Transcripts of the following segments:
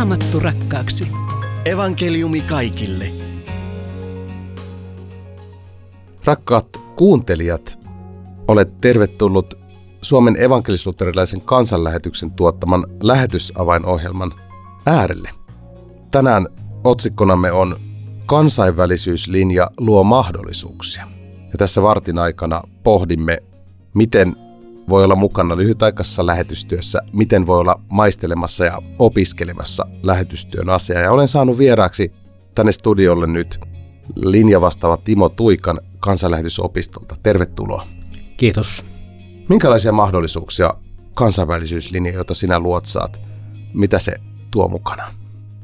Raamattu rakkaaksi. Evankeliumi kaikille. Rakkaat kuuntelijat, olet tervetullut Suomen evankelisluterilaisen kansanlähetyksen tuottaman lähetysavainohjelman äärelle. Tänään otsikkonamme on Kansainvälisyyslinja luo mahdollisuuksia. Ja tässä vartin aikana pohdimme, miten voi olla mukana lyhytaikaisessa lähetystyössä, miten voi olla maistelemassa ja opiskelemassa lähetystyön asiaa. Ja olen saanut vieraaksi tänne studiolle nyt linjavastaava Timo Tuikan kansanlähetysopistolta. Tervetuloa. Kiitos. Minkälaisia mahdollisuuksia kansainvälisyyslinja, jota sinä luotsaat, mitä se tuo mukana?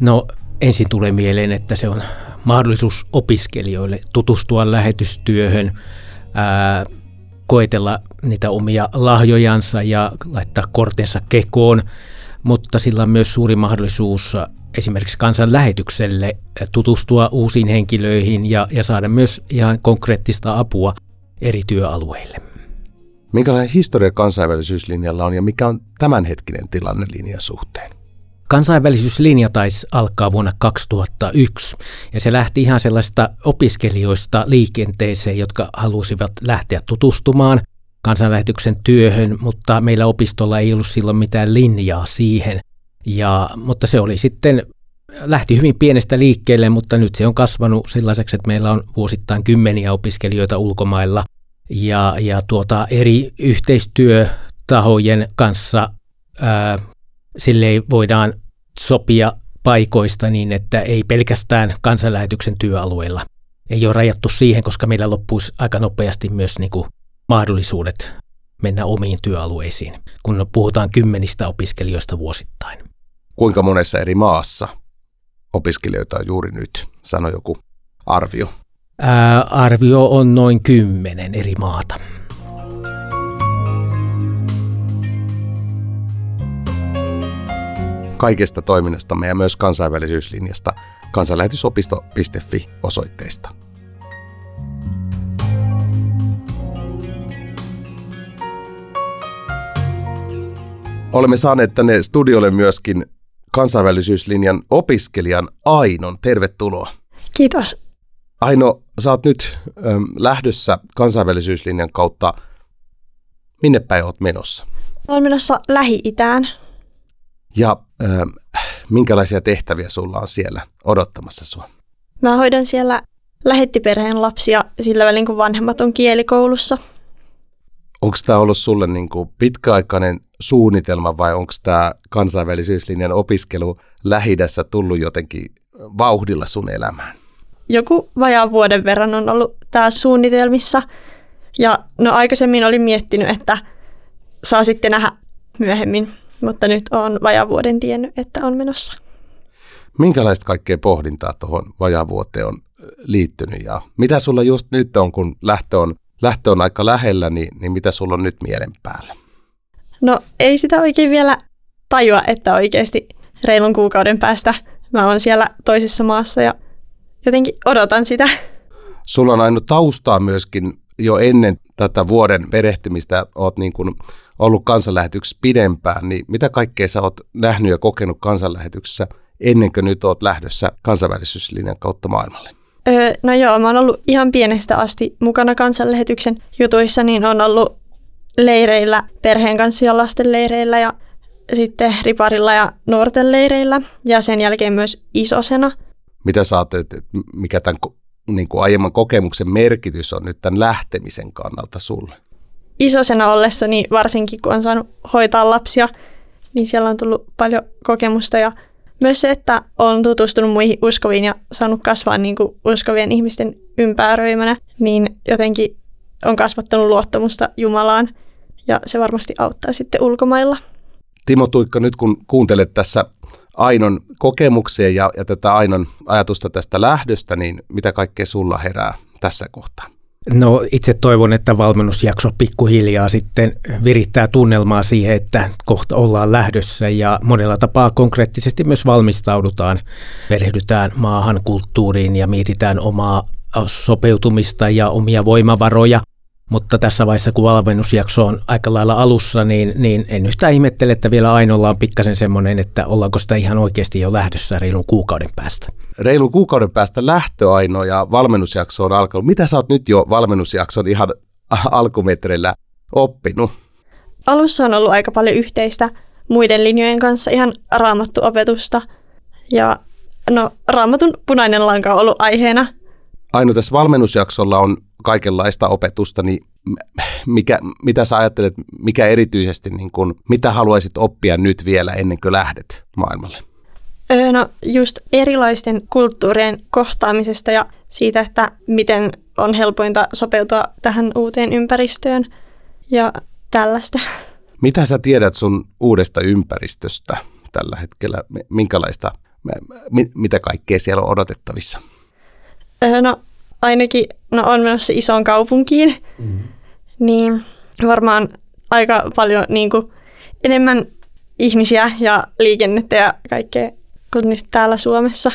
No ensin tulee mieleen, että se on mahdollisuus opiskelijoille tutustua lähetystyöhön, ää, koetella niitä omia lahjojansa ja laittaa kortensa kekoon, mutta sillä on myös suuri mahdollisuus esimerkiksi kansanlähetykselle tutustua uusiin henkilöihin ja, ja saada myös ihan konkreettista apua eri työalueille. Minkälainen historia kansainvälisyyslinjalla on ja mikä on tämänhetkinen tilanne linjan suhteen? Kansainvälisyyslinja taisi alkaa vuonna 2001 ja se lähti ihan sellaista opiskelijoista liikenteeseen, jotka halusivat lähteä tutustumaan kansanlähetyksen työhön, mutta meillä opistolla ei ollut silloin mitään linjaa siihen. Ja, mutta se oli sitten, lähti hyvin pienestä liikkeelle, mutta nyt se on kasvanut sellaiseksi, että meillä on vuosittain kymmeniä opiskelijoita ulkomailla ja, ja tuota, eri yhteistyötahojen kanssa ää, sille voidaan sopia paikoista niin, että ei pelkästään kansanlähetyksen työalueilla. Ei ole rajattu siihen, koska meillä loppuisi aika nopeasti myös niin kuin mahdollisuudet mennä omiin työalueisiin, kun puhutaan kymmenistä opiskelijoista vuosittain. Kuinka monessa eri maassa opiskelijoita on juuri nyt? Sano joku arvio. Ää, arvio on noin kymmenen eri maata. kaikesta toiminnastamme ja myös kansainvälisyyslinjasta kansanlähetysopisto.fi osoitteesta. Olemme saaneet tänne studiolle myöskin kansainvälisyyslinjan opiskelijan Ainon. Tervetuloa. Kiitos. Aino, oot nyt äm, lähdössä kansainvälisyyslinjan kautta. Minne päin oot menossa? Olen menossa Lähi-Itään. Ja äh, minkälaisia tehtäviä sulla on siellä odottamassa sua? Mä hoidan siellä lähettiperheen lapsia sillä välin, kun vanhemmat on kielikoulussa. Onko tämä ollut sulle niin kuin pitkäaikainen suunnitelma vai onko tämä kansainvälisyyslinjan opiskelu lähidässä tullut jotenkin vauhdilla sun elämään? Joku vajaa vuoden verran on ollut tämä suunnitelmissa. Ja no aikaisemmin olin miettinyt, että saa sitten nähdä myöhemmin mutta nyt on vajavuoden tiennyt, että on menossa. Minkälaista kaikkea pohdintaa tuohon vajavuoteen on liittynyt ja mitä sulla just nyt on, kun lähtö on, lähtö on aika lähellä, niin, niin mitä sulla on nyt mielen päällä? No ei sitä oikein vielä tajua, että oikeasti reilun kuukauden päästä mä oon siellä toisessa maassa ja jotenkin odotan sitä. Sulla on aina taustaa myöskin jo ennen tätä vuoden perehtymistä, oot niin kuin ollut kansanlähetyksessä pidempään, niin mitä kaikkea sä oot nähnyt ja kokenut kansanlähetyksessä ennen kuin nyt oot lähdössä kansainvälisyyslinjan kautta maailmalle? Öö, no joo, mä oon ollut ihan pienestä asti mukana kansanlähetyksen jutuissa, niin on ollut leireillä, perheen kanssa ja lasten leireillä ja sitten riparilla ja nuorten leireillä ja sen jälkeen myös isosena. Mitä sä ajattelet, mikä tämän niin kuin aiemman kokemuksen merkitys on nyt tämän lähtemisen kannalta sulle? isosena ollessani, varsinkin kun on saanut hoitaa lapsia, niin siellä on tullut paljon kokemusta ja myös se, että on tutustunut muihin uskoviin ja saanut kasvaa niin kuin uskovien ihmisten ympäröimänä, niin jotenkin on kasvattanut luottamusta Jumalaan ja se varmasti auttaa sitten ulkomailla. Timo Tuikka, nyt kun kuuntelet tässä Ainon kokemuksia ja, ja tätä Ainon ajatusta tästä lähdöstä, niin mitä kaikkea sulla herää tässä kohtaa? No itse toivon, että valmennusjakso pikkuhiljaa sitten virittää tunnelmaa siihen, että kohta ollaan lähdössä ja monella tapaa konkreettisesti myös valmistaudutaan, perehdytään maahan, kulttuuriin ja mietitään omaa sopeutumista ja omia voimavaroja. Mutta tässä vaiheessa, kun valmennusjakso on aika lailla alussa, niin, niin en yhtään ihmettele, että vielä Ainolla on pikkasen semmoinen, että ollaanko sitä ihan oikeasti jo lähdössä reilun kuukauden päästä. Reilun kuukauden päästä lähtö Aino ja valmennusjakso on alkanut. Mitä sä oot nyt jo valmennusjakson ihan alkumetreillä oppinut? Alussa on ollut aika paljon yhteistä muiden linjojen kanssa, ihan raamattu opetusta. Ja no, raamatun punainen lanka on ollut aiheena. Aino tässä valmennusjaksolla on kaikenlaista opetusta, niin mikä, mitä sä ajattelet, mikä erityisesti, niin kun, mitä haluaisit oppia nyt vielä ennen kuin lähdet maailmalle? No just erilaisten kulttuurien kohtaamisesta ja siitä, että miten on helpointa sopeutua tähän uuteen ympäristöön ja tällaista. Mitä sä tiedät sun uudesta ympäristöstä tällä hetkellä? Minkälaista, mitä kaikkea siellä on odotettavissa? No ainakin no, on menossa isoon kaupunkiin, mm. niin varmaan aika paljon niin kuin, enemmän ihmisiä ja liikennettä ja kaikkea kuin nyt täällä Suomessa.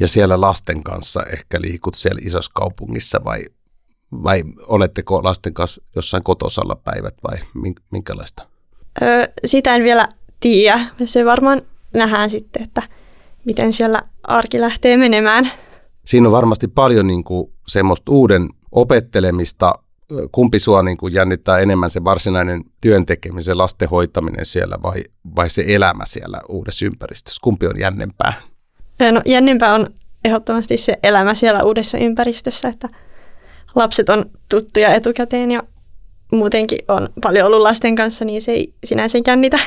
Ja siellä lasten kanssa ehkä liikut siellä isossa kaupungissa vai, vai oletteko lasten kanssa jossain kotosalla päivät vai minkälaista? Öö, sitä en vielä tiedä. Se varmaan nähdään sitten, että miten siellä arki lähtee menemään siinä on varmasti paljon niin kuin semmoista uuden opettelemista. Kumpi sua niin kuin jännittää enemmän se varsinainen työntekeminen, se lasten hoitaminen siellä vai, vai se elämä siellä uudessa ympäristössä? Kumpi on jännempää? No jännempää on ehdottomasti se elämä siellä uudessa ympäristössä, että lapset on tuttuja etukäteen ja muutenkin on paljon ollut lasten kanssa, niin se ei sinänsä jännitä.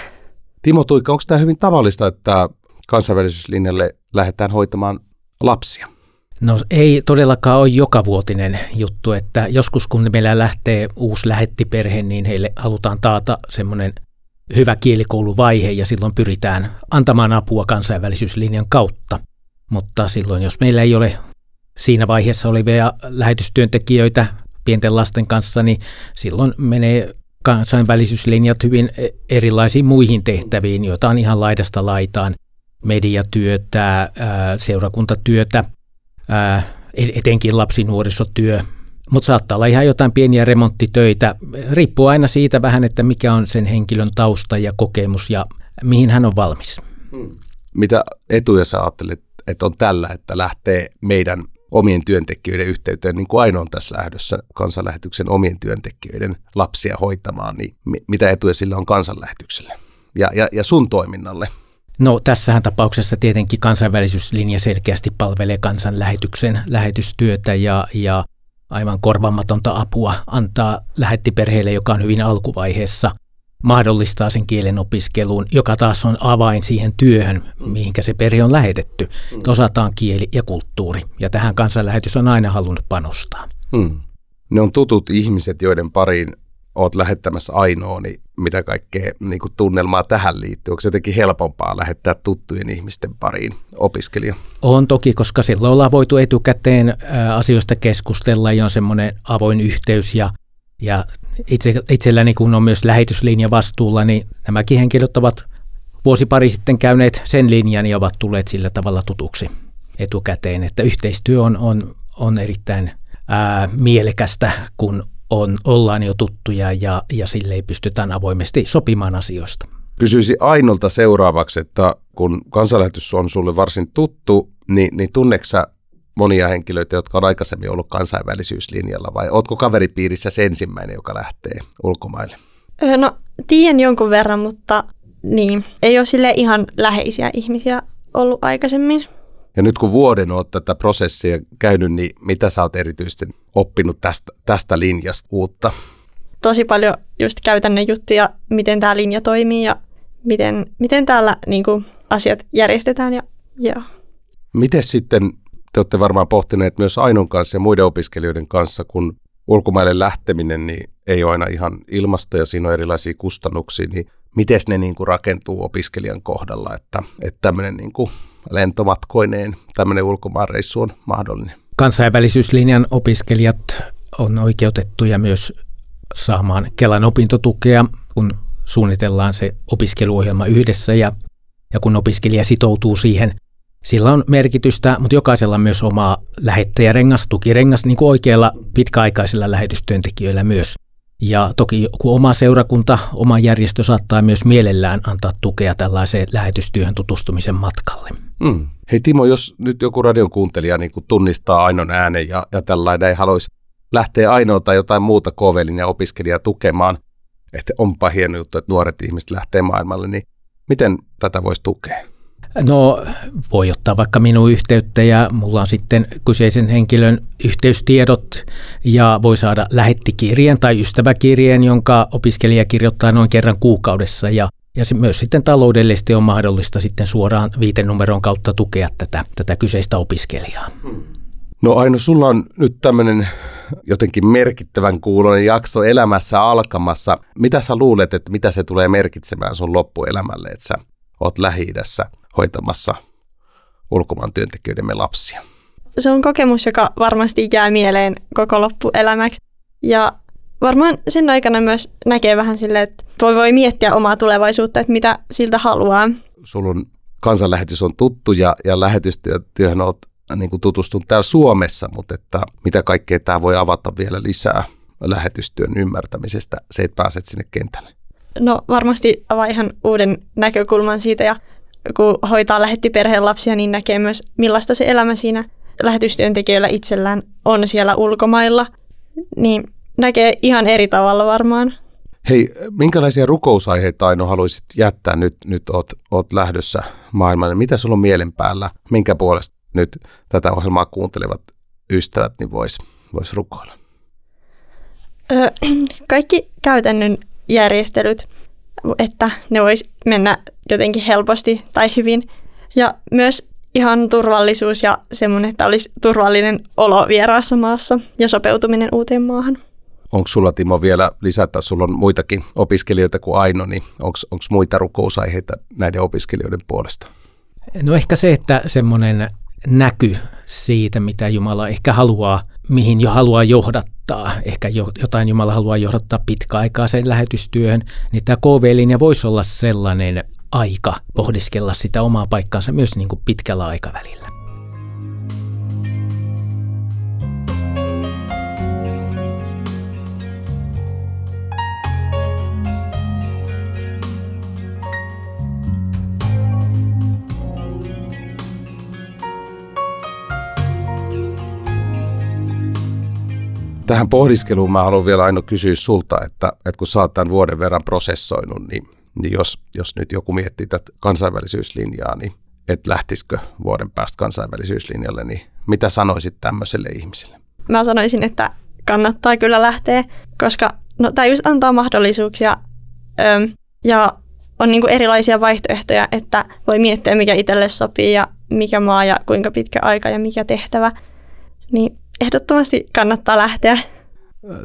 Timo Tuikka, onko tämä hyvin tavallista, että kansainvälisyyslinjalle lähdetään hoitamaan lapsia? No ei todellakaan ole jokavuotinen juttu, että joskus kun meillä lähtee uusi lähettiperhe, niin heille halutaan taata semmoinen hyvä kielikouluvaihe ja silloin pyritään antamaan apua kansainvälisyyslinjan kautta. Mutta silloin, jos meillä ei ole siinä vaiheessa olevia lähetystyöntekijöitä pienten lasten kanssa, niin silloin menee kansainvälisyyslinjat hyvin erilaisiin muihin tehtäviin, joita on ihan laidasta laitaan. Mediatyötä, seurakuntatyötä, etenkin lapsinuorisotyö, mutta saattaa olla ihan jotain pieniä remonttitöitä. Riippuu aina siitä vähän, että mikä on sen henkilön tausta ja kokemus ja mihin hän on valmis. Hmm. Mitä etuja sä ajattelet, että on tällä, että lähtee meidän omien työntekijöiden yhteyteen, niin kuin ainoa on tässä lähdössä kansanlähetyksen omien työntekijöiden lapsia hoitamaan, niin mitä etuja sillä on kansanlähetykselle ja, ja, ja sun toiminnalle? No tässähän tapauksessa tietenkin kansainvälisyyslinja selkeästi palvelee kansanlähetyksen lähetystyötä ja, ja aivan korvaamatonta apua antaa lähettiperheelle, joka on hyvin alkuvaiheessa, mahdollistaa sen kielen opiskeluun, joka taas on avain siihen työhön, mihinkä se perhe on lähetetty. Mm. Osataan kieli ja kulttuuri, ja tähän kansanlähetys on aina halunnut panostaa. Hmm. Ne on tutut ihmiset, joiden pariin oot lähettämässä ainoa, niin mitä kaikkea niin kuin tunnelmaa tähän liittyy? Onko se jotenkin helpompaa lähettää tuttujen ihmisten pariin opiskelija? On toki, koska silloin ollaan voitu etukäteen asioista keskustella ja on semmoinen avoin yhteys ja, ja itse, itselläni kun on myös lähetyslinja vastuulla, niin nämäkin henkilöt ovat vuosi pari sitten käyneet sen linjan ja ovat tulleet sillä tavalla tutuksi etukäteen, että yhteistyö on, on, on erittäin ää, mielekästä, kun on, ollaan jo tuttuja ja, ja sille ei pystytään avoimesti sopimaan asioista. Kysyisin Ainolta seuraavaksi, että kun kansanlähetys on sulle varsin tuttu, niin, niin tunneksä monia henkilöitä, jotka on aikaisemmin ollut kansainvälisyyslinjalla vai ootko kaveripiirissä se ensimmäinen, joka lähtee ulkomaille? No tiedän jonkun verran, mutta niin, ei ole sille ihan läheisiä ihmisiä ollut aikaisemmin. Ja nyt kun vuoden olet tätä prosessia käynyt, niin mitä sä oot erityisesti oppinut tästä, tästä linjasta uutta? Tosi paljon just käytännön juttuja, miten tämä linja toimii ja miten, miten täällä niin kuin, asiat järjestetään. Ja, ja. Miten sitten, te olette varmaan pohtineet myös Ainon kanssa ja muiden opiskelijoiden kanssa, kun ulkomaille lähteminen niin ei ole aina ihan ilmasta ja siinä on erilaisia kustannuksia, niin miten ne niin kuin rakentuu opiskelijan kohdalla, että, että tämmöinen niin kuin lentomatkoineen tämmöinen ulkomaanreissu on mahdollinen. Kansainvälisyyslinjan opiskelijat on oikeutettuja myös saamaan Kelan opintotukea, kun suunnitellaan se opiskeluohjelma yhdessä ja, ja kun opiskelija sitoutuu siihen Sillä on merkitystä, mutta jokaisella on myös oma lähettäjärengas, tukirengas, niin kuin oikeilla pitkäaikaisilla lähetystyöntekijöillä myös. Ja toki kun oma seurakunta, oma järjestö saattaa myös mielellään antaa tukea tällaiseen lähetystyöhön tutustumisen matkalle. Mm. Hei Timo, jos nyt joku radion kuuntelija niin tunnistaa Ainon äänen ja, ja tällainen ei haluaisi lähteä Ainoa tai jotain muuta kovelin ja opiskelijaa tukemaan, että onpa hieno juttu, että nuoret ihmiset lähtee maailmalle, niin miten tätä voisi tukea? No voi ottaa vaikka minun yhteyttä ja mulla on sitten kyseisen henkilön yhteystiedot ja voi saada lähettikirjeen tai ystäväkirjeen, jonka opiskelija kirjoittaa noin kerran kuukaudessa ja ja se myös sitten taloudellisesti on mahdollista sitten suoraan viitenumeron kautta tukea tätä, tätä kyseistä opiskelijaa. No Aino, sulla on nyt tämmöinen jotenkin merkittävän kuulonen jakso elämässä alkamassa. Mitä sä luulet, että mitä se tulee merkitsemään sun loppuelämälle, että sä oot lähi hoitamassa ulkomaan työntekijöidemme lapsia? Se on kokemus, joka varmasti jää mieleen koko loppuelämäksi. Ja varmaan sen aikana myös näkee vähän silleen, että voi, voi miettiä omaa tulevaisuutta, että mitä siltä haluaa. Sulla on kansanlähetys on tuttu ja, ja lähetystyöhön olet niin kuin tutustunut täällä Suomessa, mutta että mitä kaikkea tämä voi avata vielä lisää lähetystyön ymmärtämisestä, se, että pääset sinne kentälle? No varmasti avaa ihan uuden näkökulman siitä ja kun hoitaa lähetti perheen lapsia, niin näkee myös millaista se elämä siinä lähetystyöntekijöillä itsellään on siellä ulkomailla. Niin näkee ihan eri tavalla varmaan. Hei, minkälaisia rukousaiheita Aino haluaisit jättää nyt, nyt oot, oot lähdössä maailmalle? Mitä sulla on mielen päällä? Minkä puolesta nyt tätä ohjelmaa kuuntelevat ystävät niin vois, vois rukoilla? Öö, kaikki käytännön järjestelyt, että ne vois mennä jotenkin helposti tai hyvin. Ja myös ihan turvallisuus ja semmoinen, että olisi turvallinen olo vieraassa maassa ja sopeutuminen uuteen maahan. Onko sulla Timo vielä lisätä, sulla on muitakin opiskelijoita kuin Aino, niin onko muita rukousaiheita näiden opiskelijoiden puolesta? No ehkä se, että semmoinen näky siitä, mitä Jumala ehkä haluaa, mihin jo haluaa johdattaa, ehkä jo, jotain Jumala haluaa johdattaa pitkäaikaiseen lähetystyöhön, niin tämä KV-linja voisi olla sellainen aika pohdiskella sitä omaa paikkaansa myös niin kuin pitkällä aikavälillä. Tähän pohdiskeluun mä haluan vielä aina kysyä sulta, että, että kun sä oot tämän vuoden verran prosessoinut, niin, niin jos, jos nyt joku miettii tätä kansainvälisyyslinjaa, niin et lähtisikö vuoden päästä kansainvälisyyslinjalle, niin mitä sanoisit tämmöiselle ihmiselle? Mä sanoisin, että kannattaa kyllä lähteä, koska no, tämä just antaa mahdollisuuksia öm, ja on niinku erilaisia vaihtoehtoja, että voi miettiä, mikä itselle sopii ja mikä maa ja kuinka pitkä aika ja mikä tehtävä. Niin ehdottomasti kannattaa lähteä.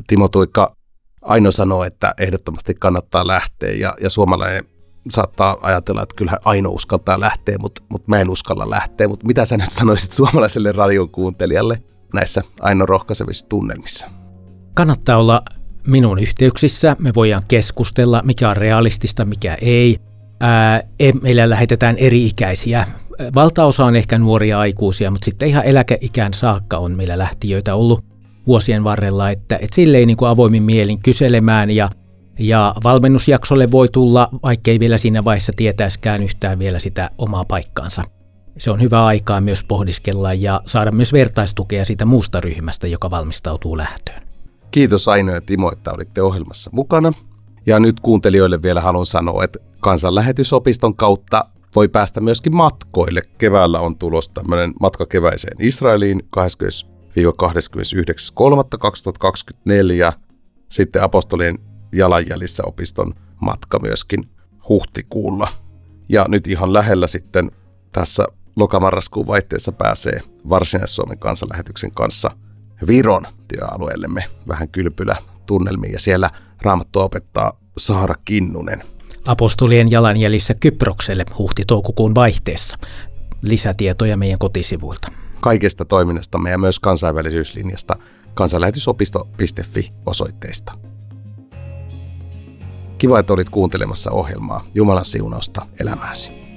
Timo Tuikka, Aino sanoo, että ehdottomasti kannattaa lähteä ja, ja suomalainen saattaa ajatella, että kyllähän Aino uskaltaa lähteä, mutta, mutta mä en uskalla lähteä. Mutta mitä sä nyt sanoisit suomalaiselle radion kuuntelijalle näissä Aino rohkaisevissa tunnelmissa? Kannattaa olla minun yhteyksissä. Me voidaan keskustella, mikä on realistista, mikä ei. Ää, meillä lähetetään eri-ikäisiä valtaosa on ehkä nuoria aikuisia, mutta sitten ihan eläkeikään saakka on meillä lähtiöitä ollut vuosien varrella, että, että silleen niin kuin avoimin mielin kyselemään ja, ja valmennusjaksolle voi tulla, vaikkei vielä siinä vaiheessa tietäiskään yhtään vielä sitä omaa paikkaansa. Se on hyvä aikaa myös pohdiskella ja saada myös vertaistukea siitä muusta ryhmästä, joka valmistautuu lähtöön. Kiitos Aino ja Timo, että olitte ohjelmassa mukana. Ja nyt kuuntelijoille vielä haluan sanoa, että kansanlähetysopiston kautta voi päästä myöskin matkoille. Keväällä on tulossa tämmöinen matka keväiseen Israeliin 20-29.3.2024. Sitten apostolien jalanjäljissä opiston matka myöskin huhtikuulla. Ja nyt ihan lähellä sitten tässä lokamarraskuun vaihteessa pääsee Varsinais-Suomen kansanlähetyksen kanssa Viron työalueellemme vähän kylpylä tunnelmiin ja siellä Raamattu opettaa Saara Kinnunen – apostolien jalanjäljissä Kyprokselle huhti-toukokuun vaihteessa. Lisätietoja meidän kotisivuilta. Kaikesta toiminnastamme ja myös kansainvälisyyslinjasta kansanlähetysopisto.fi osoitteista. Kiva, että olit kuuntelemassa ohjelmaa. Jumalan siunausta elämääsi.